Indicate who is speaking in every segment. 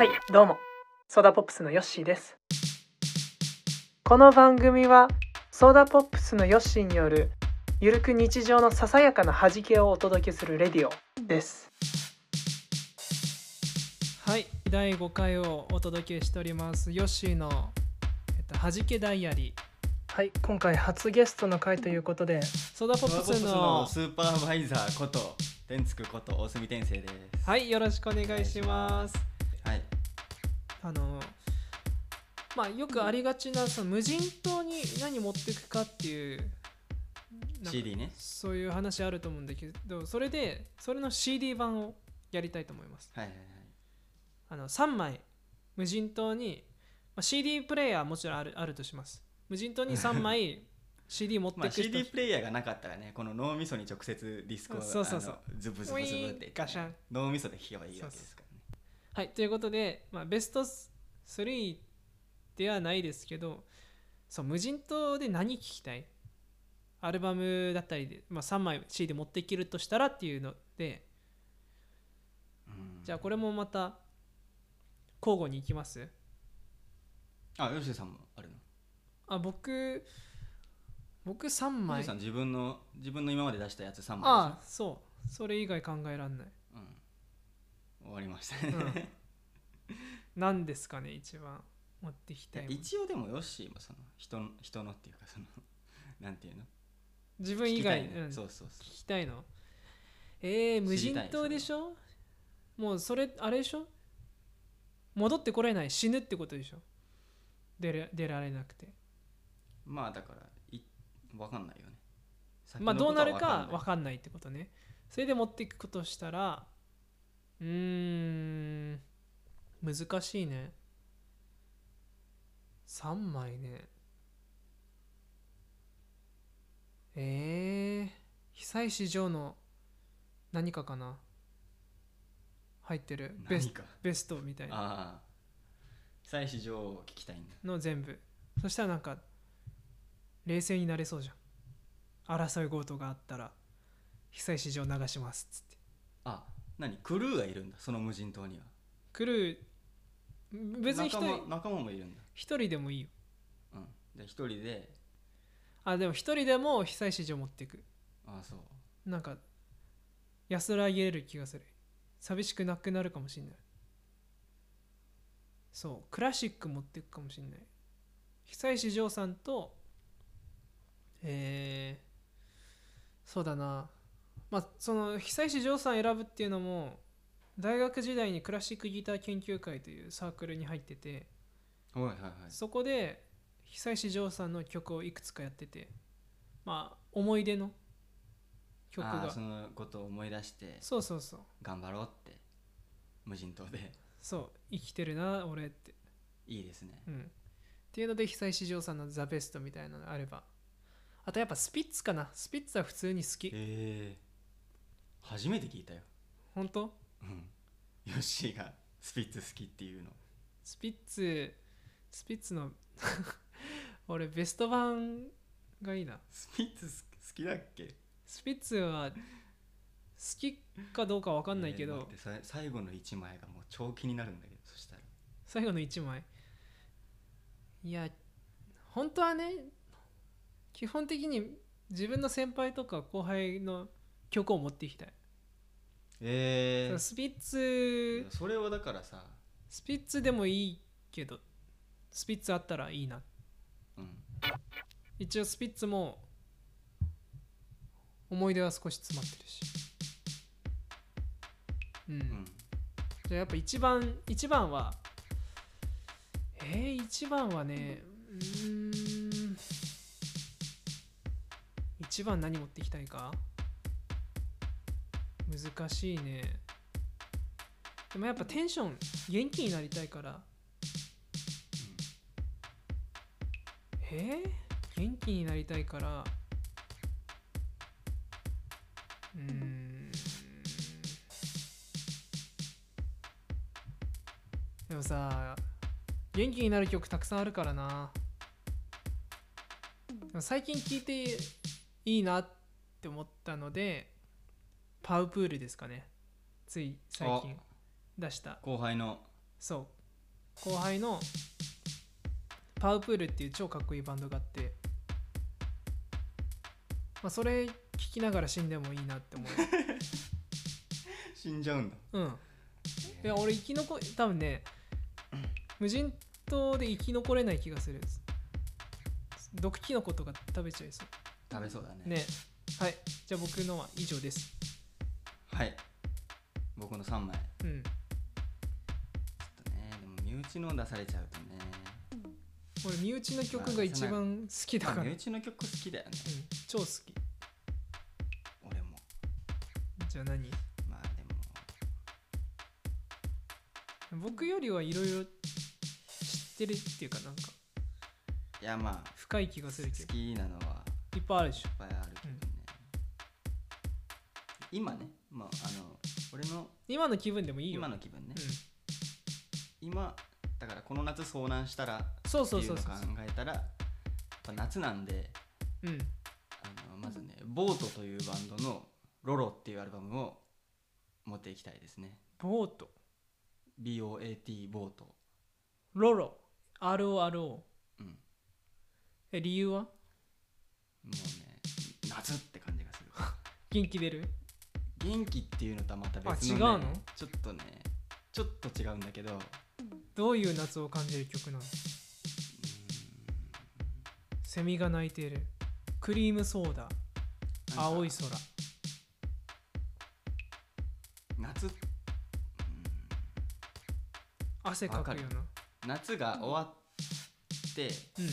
Speaker 1: はいどうも。ソーダポップスのヨッシーです。この番組はソーダポップスのヨッシーによるゆるく日常のささやかな弾けをお届けするレディオです。
Speaker 2: はい第5回をお届けしておりますヨッシーの、えっと、はじけダイアリー。
Speaker 1: はい今回初ゲストの回ということで
Speaker 2: ソーダポップスの
Speaker 3: スーパーバイザーこと天竺こと大隅天生です。
Speaker 2: はいよろしくお願いします。
Speaker 3: はい
Speaker 2: あのまあよくありがちなその無人島に何持っていくかっていう
Speaker 3: CD ね。
Speaker 2: そういう話あると思うんだけどそれでそれの CD 版をやりたいと思います。
Speaker 3: はいはい
Speaker 2: あの3枚無人島に、まあ、CD プレイヤーはもちろんあるあるとします。無人島に3枚 CD 持って
Speaker 3: まあ
Speaker 2: いく人、
Speaker 3: CD プレイヤーがなかったらねこの脳みそに直接ディスクを
Speaker 2: そうそうそう。
Speaker 3: あのズブズブズブって脳みそで弾けばいいわけです
Speaker 2: はいということで、まあ、ベスト3ではないですけどそう無人島で何聴きたい？アルバムだったりで、まあ、3枚 CD 持っていけるとしたらっていうので。
Speaker 3: うん。
Speaker 2: じゃあこれもまた交互に行きます？
Speaker 3: あ吉瀬さんもあるの？
Speaker 2: あ僕僕3
Speaker 3: 吉
Speaker 2: 枚
Speaker 3: 瀬さん自分の自分の今まで出したやつ3枚
Speaker 2: ああそう。それ以外考えらんない。
Speaker 3: うん終わりました。ね、
Speaker 2: 何ですかね一番持ってきたいもの。
Speaker 3: 一応でもヨッシーもその人の人のっていうかその なんていうの？
Speaker 2: 自分以外
Speaker 3: 聞
Speaker 2: うん。
Speaker 3: そうそうそ
Speaker 2: 聞きたいの？えー、無人島でしょ？もうそれあれでしょ？戻ってこれない死ぬってことでしょ？出れ出られなくて。
Speaker 3: うまあだからいわかんないよね。
Speaker 2: まあどうなるか
Speaker 3: わ
Speaker 2: 分かんないってことね。それで持っていくことしたらうーん。難しいね。3枚ね。えー、久石譲の何かかな？入ってる。ベス
Speaker 3: 何か？
Speaker 2: ベストみたいな。
Speaker 3: ああ久石譲を聞きたいんだ。
Speaker 2: の全部。そしたらなんか冷静になれそうじゃん。争い事があったら久石譲流しますっつって。
Speaker 3: あ何？クルーがいるんだその無人島には。
Speaker 2: クルー別に一
Speaker 3: 仲間
Speaker 2: 人
Speaker 3: 仲間もいるんだ。
Speaker 2: 一人でもいいよ。
Speaker 3: うん。で一人で。
Speaker 2: あでも一人でも久石譲持っていく。
Speaker 3: ああそう。
Speaker 2: なんか安らげれる気がする。寂しくなくなるかもしんない。そう。クラシック持っていくかもしんない。久石譲さんとえー、そうだなまあその久石譲さん選ぶっていうのも大学時代にクラシックギター研究会というサークルに入ってて
Speaker 3: はいはいはい。
Speaker 2: そこで久石譲さんの曲をいくつかやっててまあ思い出の曲が。
Speaker 3: そのことを思い出して
Speaker 2: そうそうそう。
Speaker 3: 頑張ろうって無人島で。
Speaker 2: そう生きてるな俺って。
Speaker 3: いいですね。
Speaker 2: うん。っていうので久石譲さんのザ・ベストみたいなのがあれば。あとやっぱスピッツかな。スピッツは普通に好き。
Speaker 3: へえ初めて聞いたよ。
Speaker 2: 本当？
Speaker 3: うん。ヨッシーがスピッツ好きっていうの。
Speaker 2: スピッツスピッツの 俺ベスト版がいいな。
Speaker 3: スピッツ好きだっけ？
Speaker 2: スピッツは好きかどうかわかんないけど、
Speaker 3: えー待ってさ最後の一枚がもう超気になるんだけどそしたら。
Speaker 2: 最後の1枚？いや本当はね基本的に自分の先輩とか後輩の曲を持っていきたい、
Speaker 3: え
Speaker 2: スピッツ
Speaker 3: それはだからさ。
Speaker 2: スピッツでもいいけどスピッツあったらいいな。
Speaker 3: うん。
Speaker 2: 一応スピッツも思い出は少し詰まってるし。うん、
Speaker 3: うん。
Speaker 2: じゃあやっぱ一番一番はえー、一番はねうーん。一番何持っていきたいか？難しいね。でもやっぱテンション元気になりたいから。え？ー、元気になりたいから。うーん。でもさ元気になる曲たくさんあるからな。最近聴いていいなって思ったのでパウプールですかね。つい最近出した。
Speaker 3: 後輩の。
Speaker 2: そう。後輩のパウプールっていう超かっこいいバンドがあって、まあ、それ聞きながら死んでもいいなって思
Speaker 3: 死んじゃうんだ。
Speaker 2: ううん。いや俺生き残多分ね無人島で生き残れない気がする。毒キノコとか食べちゃいそ
Speaker 3: 食べそうだね。
Speaker 2: うね。はい。じゃあ僕のは以上です
Speaker 3: はい。僕の3枚。ちょ
Speaker 2: うん
Speaker 3: っとねでも身内の出されちゃうとね。
Speaker 2: 俺身内の曲が一番好きだから、
Speaker 3: 身内の曲好きだよね。
Speaker 2: 超好き。
Speaker 3: 俺も。
Speaker 2: じゃあ何？
Speaker 3: まあでも。
Speaker 2: 僕よりはいろいろ知ってるっていうかなんか。
Speaker 3: いやまあ
Speaker 2: 深い気がするけ
Speaker 3: 好
Speaker 2: ど
Speaker 3: きなのはい
Speaker 2: っぱいあるでしょ
Speaker 3: いっぱいあるけどね、今ねまああの俺の
Speaker 2: 今の気分でもいいよ。
Speaker 3: 今の気分ね、
Speaker 2: う
Speaker 3: 今だからこの夏遭難したら
Speaker 2: ん、そう
Speaker 3: っていうのを考
Speaker 2: そうそうそう
Speaker 3: えたらやっぱ夏なんで
Speaker 2: うん。
Speaker 3: あのまずねボートというバンドの「ロロ」っていうアルバムを持っていきたいですね。
Speaker 2: ボート
Speaker 3: ？BOAT ボート。
Speaker 2: ロロ？RORO
Speaker 3: うん。
Speaker 2: え理由は？
Speaker 3: もうね夏って感じがする
Speaker 2: 元気出る？
Speaker 3: 元気っていうのとはまた別の、ね、
Speaker 2: あ違うの？
Speaker 3: ちょっとねちょっと違うんだけど。う
Speaker 2: どういう夏を感じる曲なの？セミが鳴いている。クリームソーダ。青い空。
Speaker 3: 夏うん。
Speaker 2: 汗かくよ
Speaker 3: 夏が終わって
Speaker 2: なうん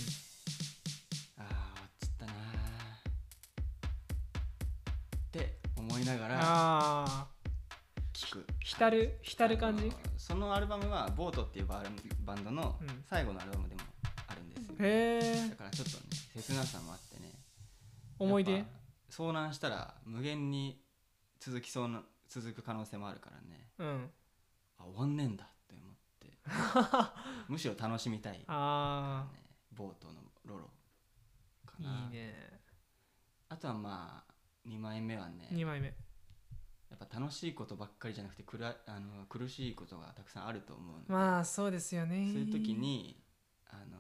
Speaker 3: 思いながら
Speaker 2: あ
Speaker 3: 聴く。
Speaker 2: ー浸る浸る感じ？
Speaker 3: そのアルバムはボートっていうバルバンドの
Speaker 2: うん。
Speaker 3: 最後のアルバムでもあるんですよ、
Speaker 2: へえ
Speaker 3: だからちょっとね切なさもあってね。
Speaker 2: 思い出？
Speaker 3: 遭難したら無限に続きそうな続く可能性もあるからね。
Speaker 2: うん。
Speaker 3: あ終わんねえんだって思って。むしろ楽しみたい、ね、
Speaker 2: あ
Speaker 3: ボートのロロか
Speaker 2: ー
Speaker 3: な。い
Speaker 2: いね。
Speaker 3: あとはまあ2枚目はね
Speaker 2: 2枚目。
Speaker 3: やっぱ楽しいことばっかりじゃなくてくらあの苦しいことがたくさんあると思うの。で、
Speaker 2: まあそうですよね。
Speaker 3: そういう時にあの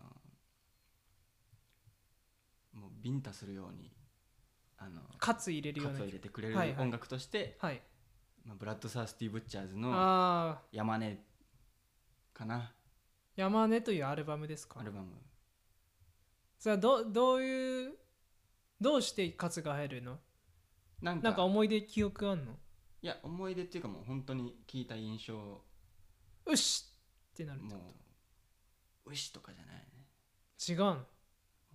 Speaker 3: もうビンタするようにあの
Speaker 2: カツ入れるような
Speaker 3: カツを入れてくれる
Speaker 2: はいはい。
Speaker 3: 音楽として、
Speaker 2: はい。
Speaker 3: まあ、ブラッド・サースティ・ブッチャーズの
Speaker 2: ああ「
Speaker 3: 山根」かな。
Speaker 2: 山根というアルバムですか？
Speaker 3: アルバム。
Speaker 2: それはどどういうどうしてカツが入るの？
Speaker 3: なんか
Speaker 2: なんか思い出記憶あんの？
Speaker 3: いや思い出っていうかもう本当に聞いた印象。
Speaker 2: うっしってなるってこ
Speaker 3: もう「ウし」とかじゃないね。
Speaker 2: と違うの？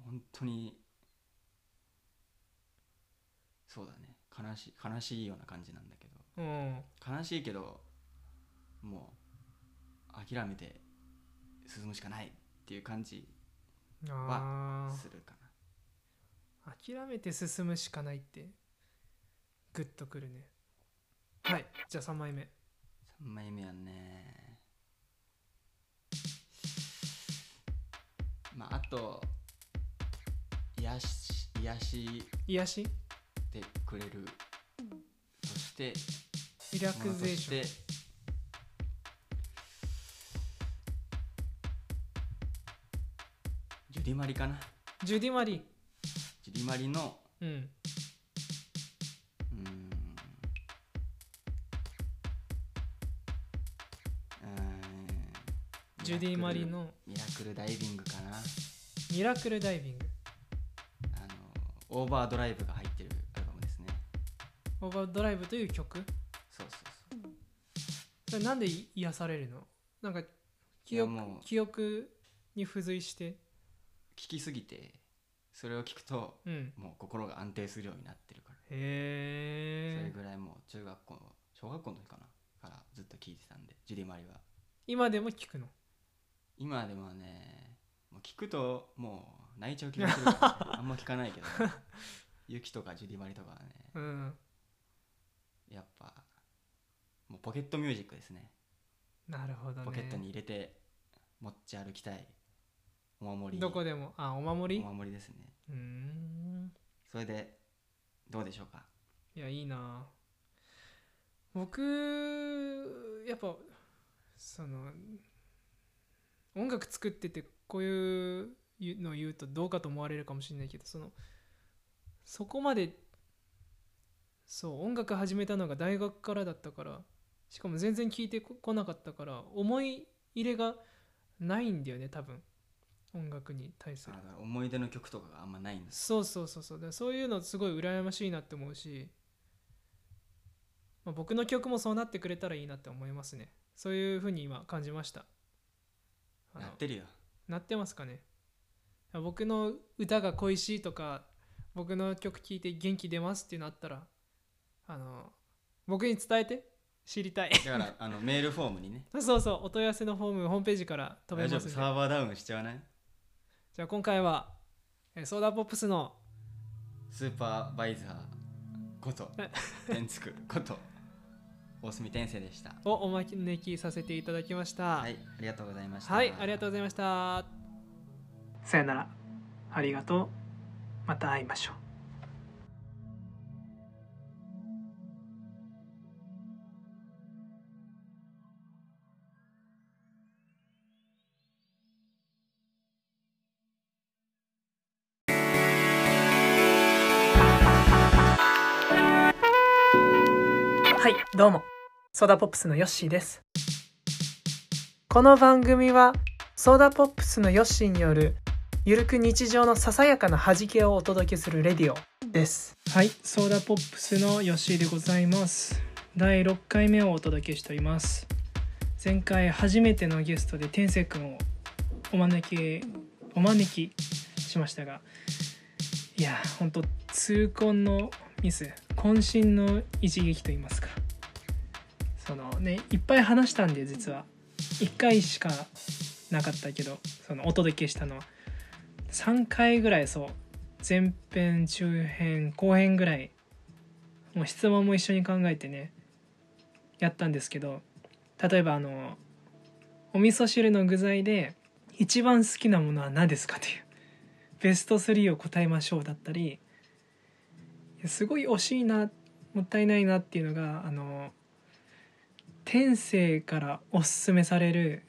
Speaker 3: 本当にそうだね。悲しい悲しいような感じなんだけど。
Speaker 2: うん。
Speaker 3: 悲しいけどもう諦めて進むしかないっていう感じ
Speaker 2: あ
Speaker 3: するかな。
Speaker 2: あ諦めて進むしかないって？グッとくるね。はいじゃあ3枚目。
Speaker 3: 3枚目はねまああと癒し癒し。
Speaker 2: 癒し？て
Speaker 3: くれる。として
Speaker 2: リラクゼーション。
Speaker 3: してジュディマリかな。
Speaker 2: ジュディマリ。
Speaker 3: ジュディマリの
Speaker 2: うんジュディマリの
Speaker 3: ミラクルダイビングかな。
Speaker 2: ミラクルダイビング。
Speaker 3: あのオーバードライブが入ってるアルバムですね。
Speaker 2: オーバードライブという曲？
Speaker 3: そうそうそう。
Speaker 2: それなんで癒されるの？なんか記憶記憶に付随して？
Speaker 3: 聞きすぎてそれを聞くと
Speaker 2: うん。
Speaker 3: もう心が安定するようになってるから、
Speaker 2: へえ
Speaker 3: それぐらいもう中学校小学校の時かなからずっと聞いてたんでジュディマリは
Speaker 2: 今でも聞くの
Speaker 3: 今でもねもう聞くともう泣いちゃう気がするから、ね、あんま聞かないけど、ユキとかジュディマリとかはね。
Speaker 2: うん。
Speaker 3: やっぱもうポケットミュージックですね。
Speaker 2: なるほどね。
Speaker 3: ポケットに入れて持ち歩きたいお守り。
Speaker 2: どこでも？あお守り？
Speaker 3: お守りですね。
Speaker 2: うーん。
Speaker 3: それでどうでしょうか？
Speaker 2: いやいいな。僕やっぱその
Speaker 4: 音楽作っててこういうのを言うとどうかと思われるかもしれないけどそのそこまでそう音楽始めたのが大学からだったからしかも全然聞いてこなかったから思い入れがないんだよね多分。音楽に対する。
Speaker 3: 思い出の曲とかがあんまないんです
Speaker 4: そうそうそうそう。そういうのすごい羨ましいなって思うし、まあ、僕の曲もそうなってくれたらいいなって思いますね。そういうふうに今感じました
Speaker 3: なってるよ
Speaker 4: なってますかね。僕の歌が恋しいとか僕の曲聴いて元気出ますっていうのあったらあの僕に伝えて知りたい。
Speaker 3: だからあのメールフォームにね。
Speaker 4: そうそうお問い合わせのフォームホームページから飛べ
Speaker 3: 大丈夫
Speaker 4: ますんで。
Speaker 3: サーバーダウンしちゃわない？
Speaker 4: じゃあ今回はえーソーダポップスの
Speaker 3: スーパーバイザーこと 天竺こと大隅天生でした。
Speaker 4: をお招きさせていただきました。
Speaker 3: はいありがとうございました。
Speaker 4: はい、ありがとうございました。
Speaker 2: さよなら。ありがとう。また会いましょう。はいどうもソーダポップスのヨッシーです。この番組はソーダポップスのヨッシーによるゆるく日常のささやかな弾けをお届けするレディオです。はいソーダポップスのヨッシーでございます。第6回目をお届けしております。前回初めてのゲストで天聖くんをお招きお招きしましたがいや本当痛恨のミス渾身の一撃と言いますか。ねいっぱい話したんで実は。1回しかなかったけどそのお届けしたのは。3回ぐらいそう前編中編後編ぐらいもう質問も一緒に考えてねやったんですけど例えばあのお味噌汁の具材で一番好きなものは何ですかというベスト3を答えましょうだったりすごい惜しいなもったいないなっていうのがあの天性からおすすめされる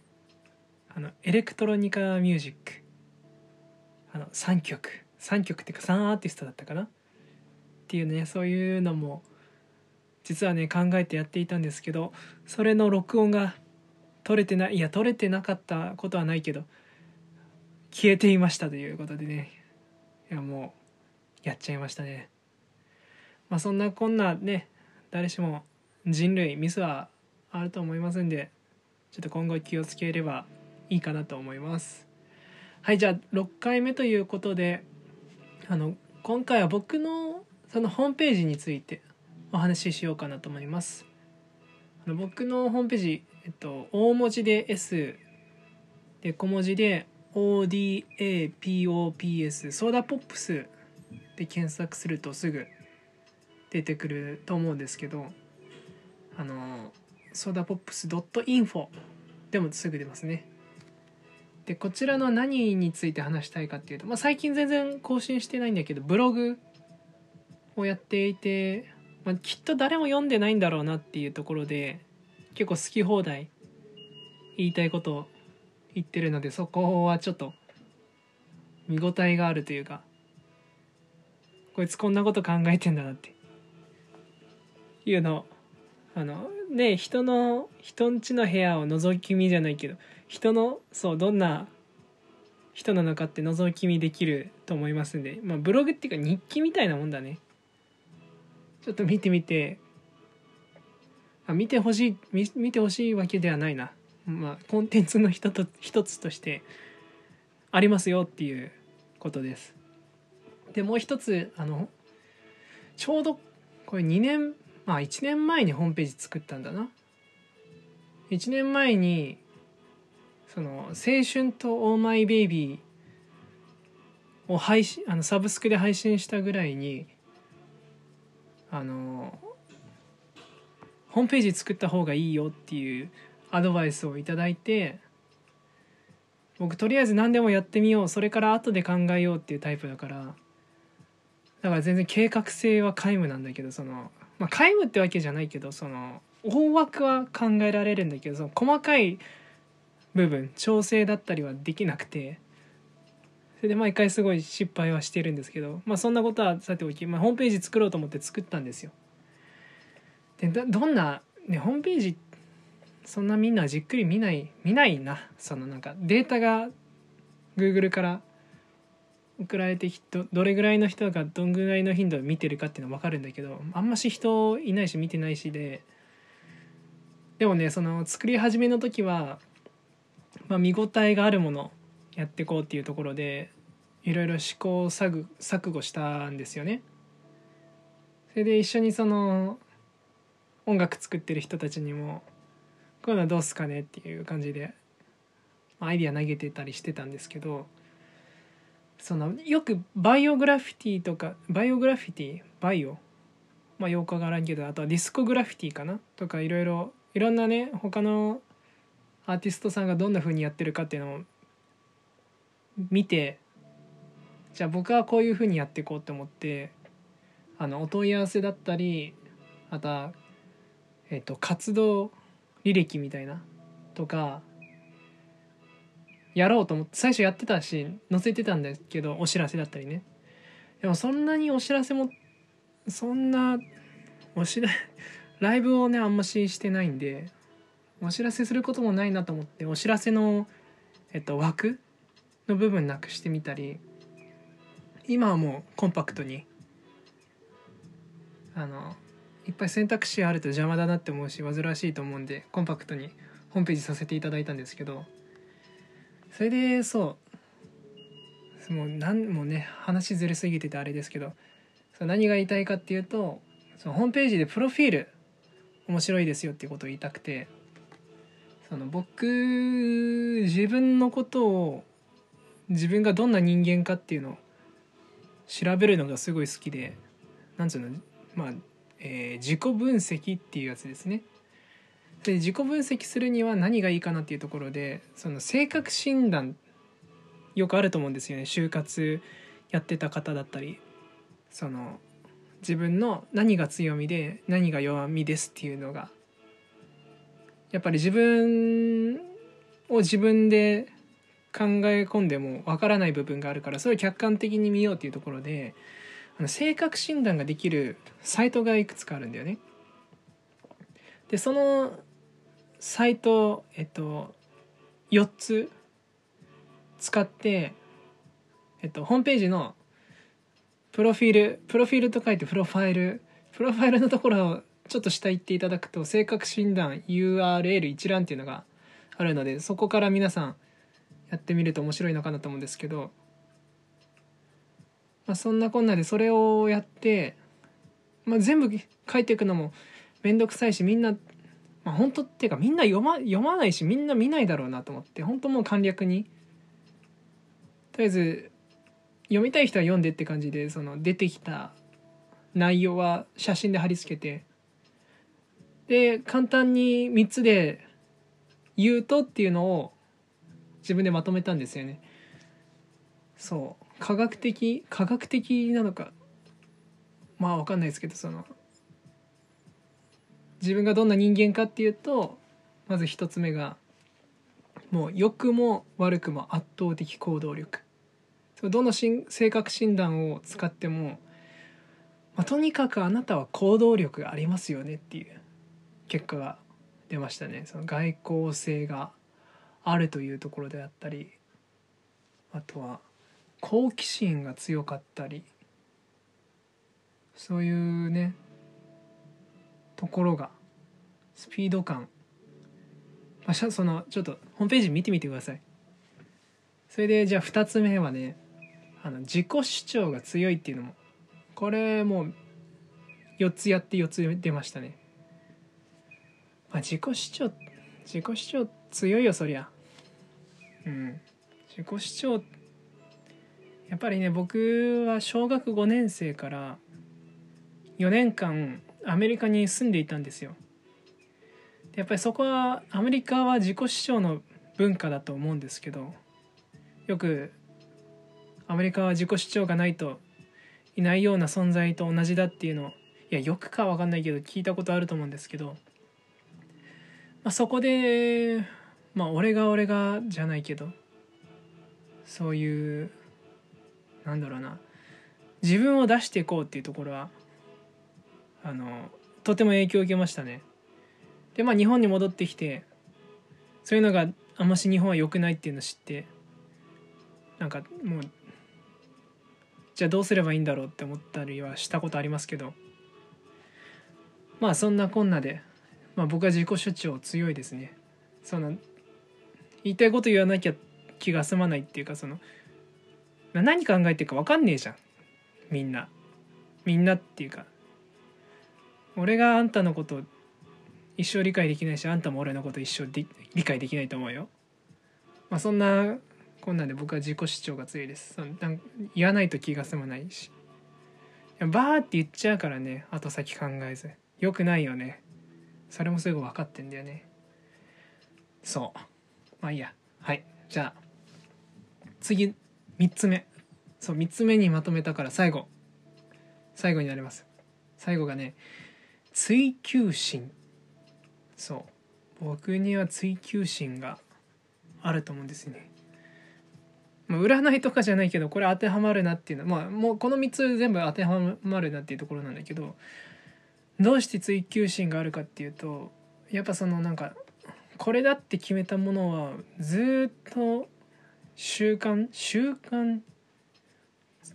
Speaker 2: あのエレクトロニカミュージック。あの3曲。3曲っていうか3アーティストだったかな。っていうねそういうのも実はね考えてやっていたんですけどそれの録音が取れてないいや取れてなかったことはないけど消えていましたということでね。いやもうやっちゃいましたね。まあそんなこんなね誰しも人類ミスはあると思いますんでちょっと今後気をつければいいかなと思います。はいじゃあ6回目ということであの今回は僕のそのホームページについてお話ししようかなと思います。あの僕のホームページ、えっと、大文字で S で小文字で ODAPOPS ソーダポップスで検索するとすぐ出てくると思うんですけどあのソダポップス .info でもすぐ出ますね。でこちらの何について話したいかっていうと、まあ、最近全然更新してないんだけどブログをやっていて、まあ、きっと誰も読んでないんだろうなっていうところで結構好き放題言いたいことを言ってるのでそこはちょっと見応えがあるというかこいつこんなこと考えてんだなっていうのをあのね人の人んちの部屋を覗き見じゃないけど人のそうどんな人なのかって覗き見できると思いますんで、まあ、ブログっていうか日記みたいなもんだね。ちょっと見てみて。あ見てほしい見見てほしいわけではないな。まあコンテンツの一つ一つとしてありますよっていうことです。でもう一つあのちょうどこれ2年まあ1年前にホームページ作ったんだな。1年前にその「青春とオーマイベイビー」を配信あのサブスクで配信したぐらいにあのホームページ作った方がいいよっていうアドバイスをいただいて僕とりあえず何でもやってみようそれから後で考えようっていうタイプだからだから全然計画性は皆無なんだけどそのまあ皆無ってわけじゃないけどその大枠は考えられるんだけどその細かい部分調整だったりはできなくてそれで毎回すごい失敗はしてるんですけどまあそんなことはさておき、まあ、ホームページ作ろうと思って作ったんですよ。でどどんな、ね、ホームページそんなみんなじっくり見ない見ないなそのなんかデータが Google から送られてきどどれぐらいの人がどんぐらいの頻度で見てるかっていうのは分かるんだけどあんまし人いないし見てないしででもねその作り始めの時は、まあ、見応えがあるものやってこうっていうところでいろいろ試行錯錯誤したんですよね。それで一緒にその音楽作ってる人たちにもこういうのはどうすかね？っていう感じでアイディア投げてたりしてたんですけどそのよくバイオグラフィティとかバイオグラフィティバイオ？まあよくわからんけどあとはディスコグラフィティかな？とかいろいろいろんなね他のアーティストさんがどんな風にやってるかっていうのを見てじゃあ僕はこういう風にやっていこうと思ってあのお問い合わせだったりあとは、えっと活動履歴みたいなとかやろうと思って最初やってたし載せてたんですけどお知らせだったりね。でもそんなにお知らせもそんなお知ら ライブをねあんまししてないんでお知らせすることもないなと思ってお知らせの、えっと、枠の部分なくしてみたり今はもうコンパクトにあのいっぱい選択肢あると邪魔だなって思うし煩わしいと思うんでコンパクトにホームページさせていただいたんですけどそれでそうもう何もうね話ずれすぎててあれですけどそ何が言いたいかっていうとそのホームページでプロフィール面白いですよっていうことを言いたくてその僕自分のことを自分がどんな人間かっていうのを調べるのがすごい好きでなんつうのまあ、えー自己分析っていうやつですね。で自己分析するには何がいいかなっていうところでその性格診断よくあると思うんですよね。就活やってた方だったり。その自分の何が強みで何が弱みですっていうのが。やっぱり自分を自分で考え込んでもわからない部分があるからそれを客観的に見ようっていうところであの性格診断ができるサイトがいくつかあるんだよね。でそのサイトえっと4つ使って、えっと、ホームページのプロフィールプロフィールと書いてプロファイルプロファイルのところをちょっと下行っていただくと性格診断 URL 一覧っていうのがあるのでそこから皆さんやってみると面白いのかなと思うんですけど、まあ、そんなこんなでそれをやって、まあ、全部書いていくのも面倒くさいしみんな、まあ、本当っていうかみんな読ま読まないしみんな見ないだろうなと思って本当もう簡略にとりあえず読みたい人は読んでって感じでその出てきた内容は写真で貼り付けてで簡単に3つで言うとっていうのを自分でまとめたんですよね。そう科学的科学的なのかまあわかんないですけどその自分がどんな人間かっていうとまず一つ目がもう良くも悪くも圧倒的行動力。そどの性格診断を使っても、まあ、とにかくあなたは行動力がありますよねっていう結果が出ましたね。その外交性があるというところであったりあとは好奇心が強かったりそういうねところがスピード感、まあ、そのちょっとホームページ見てみてください。それでじゃあ2つ目はねあの自己主張が強いっていうのもこれもう4つやって4つ出ましたね、まあ、自己主張自己主張強いよそりゃ。うん。自己主張やっぱりね僕は小学5年生から4年間アメリカに住んでいたんですよ。やっぱりそこはアメリカは自己主張の文化だと思うんですけどよくアメリカは自己主張がないといないような存在と同じだっていうのをいやよくかは分かんないけど聞いたことあると思うんですけど、まあ、そこでまあ俺が俺がじゃないけどそういうなんだろうな自分を出していこうっていうところはあのとても影響を受けましたね。でまあ日本に戻ってきてそういうのがあんまし日本は良くないっていうのを知ってなんかもうじゃあどうすればいいんだろうって思ったりはしたことありますけど。まあそんなこんなで、まあ、僕は自己主張強いですね。その言いたいこと言わなきゃ気が済まないっていうかその何考えてるか分かんねえじゃん。みんな。みんなっていうか俺があんたのこと一生理解できないしあんたも俺のこと一生理解できないと思うよ。まあそんなこんなんで僕は自己主張が強いです。そのなん言わないと気が済まないし。いやバーって言っちゃうからね後先考えず。よくないよね。それもすぐ分かってんだよね。そう。まあいいや。はい。じゃあ次3つ目。そう3つ目にまとめたから最後。最後になります。最後がね追求心。そう。僕には追求心があると思うんですね。まあ占いとかじゃないけどこれ当てはまるなっていうのはまあもうこの3つ全部当てはまるなっていうところなんだけどどうして追求心があるかっていうとやっぱそのなんかこれだって決めたものはずっと習慣習慣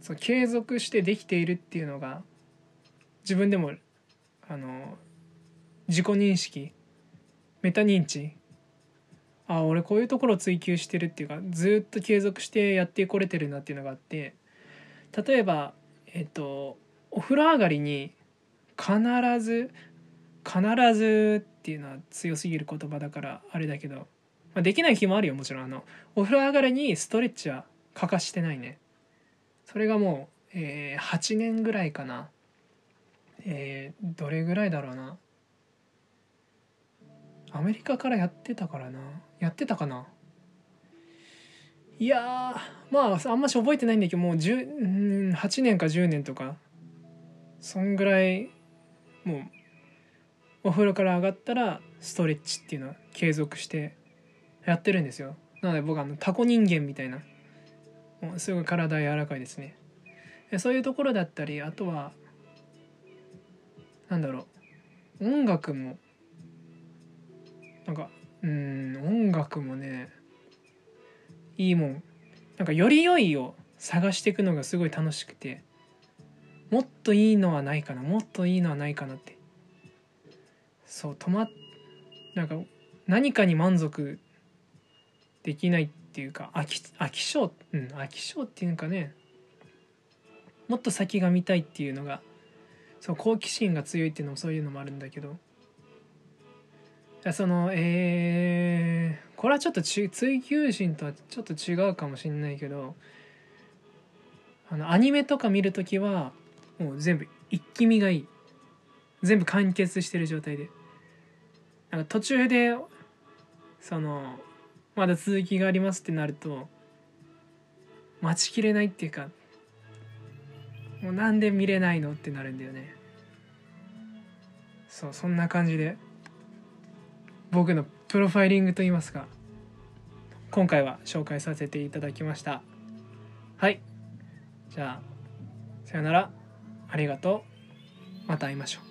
Speaker 2: そう継続してできているっていうのが自分でもあの自己認識メタ認知。あ俺こういうところを追求してるっていうかずっと継続してやってこれてるなっていうのがあって。例えばえっとお風呂上がりに必ず必ずっていうのは強すぎる言葉だからあれだけど、まあ、できない日もあるよもちろん。あのお風呂上がりにストレッチは欠かしてないね。それがもう、えー、8年ぐらいかな。えー、どれぐらいだろうな。アメリカからやってたからな。やってたかな。いやまああんまし覚えてないんだけどもう10 8年か10年とか。そんぐらいもうお風呂から上がったらストレッチっていうのは継続してやってるんですよ。なので僕あのタコ人間みたいな。もうすごい体柔らかいですね。そういうところだったりあとはなんだろう。音楽もなんかうん音楽もねいいもん。なんかより良いを探していくのがすごい楽しくてもっといいのはないかなもっといいのはないかなって。そう止まっなんか何かに満足できないっていうか飽き飽き性うん飽き性っていうかねもっと先が見たいっていうのがそう好奇心が強いっていうのもそういうのもあるんだけど。そのえー、これはちょっと追求心とはちょっと違うかもしれないけどあのアニメとか見る時はもう全部一気見がいい。全部完結してる状態で。なんか途中でそのまだ続きがありますってなると待ちきれないっていうかもうなんで見れないのってなるんだよね。そうそんな感じで。僕のプロファイリングといいますか。今回は紹介させていただきました。はい。じゃあさよなら。ありがとう。また会いましょう。